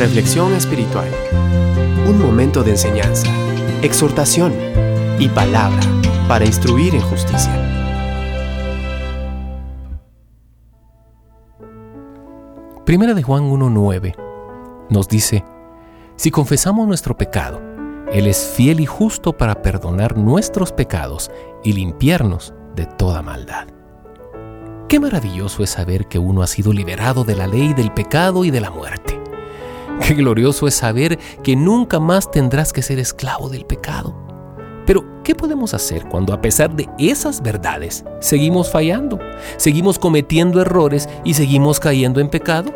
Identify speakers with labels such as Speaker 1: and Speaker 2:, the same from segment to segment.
Speaker 1: Reflexión espiritual. Un momento de enseñanza, exhortación y palabra para instruir en justicia.
Speaker 2: Primera de Juan 1.9 nos dice, si confesamos nuestro pecado, Él es fiel y justo para perdonar nuestros pecados y limpiarnos de toda maldad. Qué maravilloso es saber que uno ha sido liberado de la ley del pecado y de la muerte. Qué glorioso es saber que nunca más tendrás que ser esclavo del pecado. Pero, ¿qué podemos hacer cuando a pesar de esas verdades seguimos fallando, seguimos cometiendo errores y seguimos cayendo en pecado?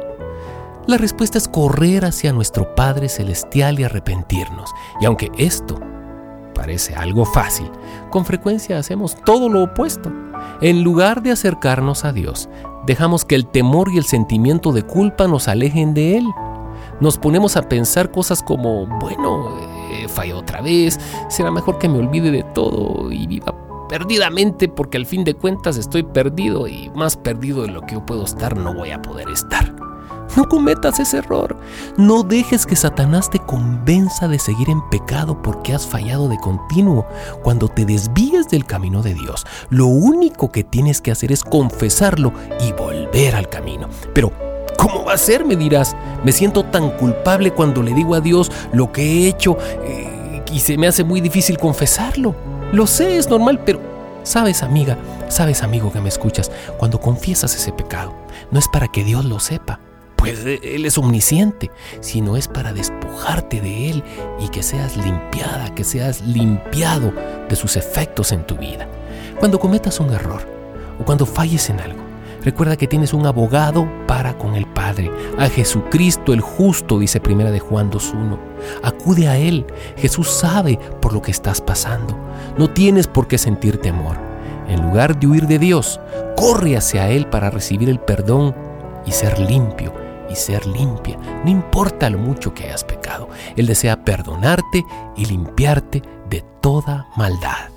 Speaker 2: La respuesta es correr hacia nuestro Padre Celestial y arrepentirnos. Y aunque esto parece algo fácil, con frecuencia hacemos todo lo opuesto. En lugar de acercarnos a Dios, dejamos que el temor y el sentimiento de culpa nos alejen de Él. Nos ponemos a pensar cosas como, bueno, eh, falló otra vez, será mejor que me olvide de todo y viva perdidamente porque al fin de cuentas estoy perdido y más perdido de lo que yo puedo estar no voy a poder estar. No cometas ese error. No dejes que Satanás te convenza de seguir en pecado porque has fallado de continuo. Cuando te desvíes del camino de Dios, lo único que tienes que hacer es confesarlo y volver al camino. Pero, ¿cómo va a ser? Me dirás. Me siento tan culpable cuando le digo a Dios lo que he hecho eh, y se me hace muy difícil confesarlo. Lo sé, es normal, pero Sabes, amiga, sabes, amigo que me escuchas, cuando confiesas ese pecado, no es para que Dios lo sepa, pues Él es omnisciente, sino es para despojarte de Él y que seas limpiada, que seas limpiado de sus efectos en tu vida. Cuando cometas un error o cuando falles en algo, recuerda que tienes un abogado para con el Padre, a Jesucristo el justo, dice Primera de Juan 2.1. Acude a Él, Jesús sabe por lo que estás pasando. No tienes por qué sentir temor. En lugar de huir de Dios, corre hacia Él para recibir el perdón y ser limpio y ser limpia, no importa lo mucho que hayas pecado. Él desea perdonarte y limpiarte de toda maldad.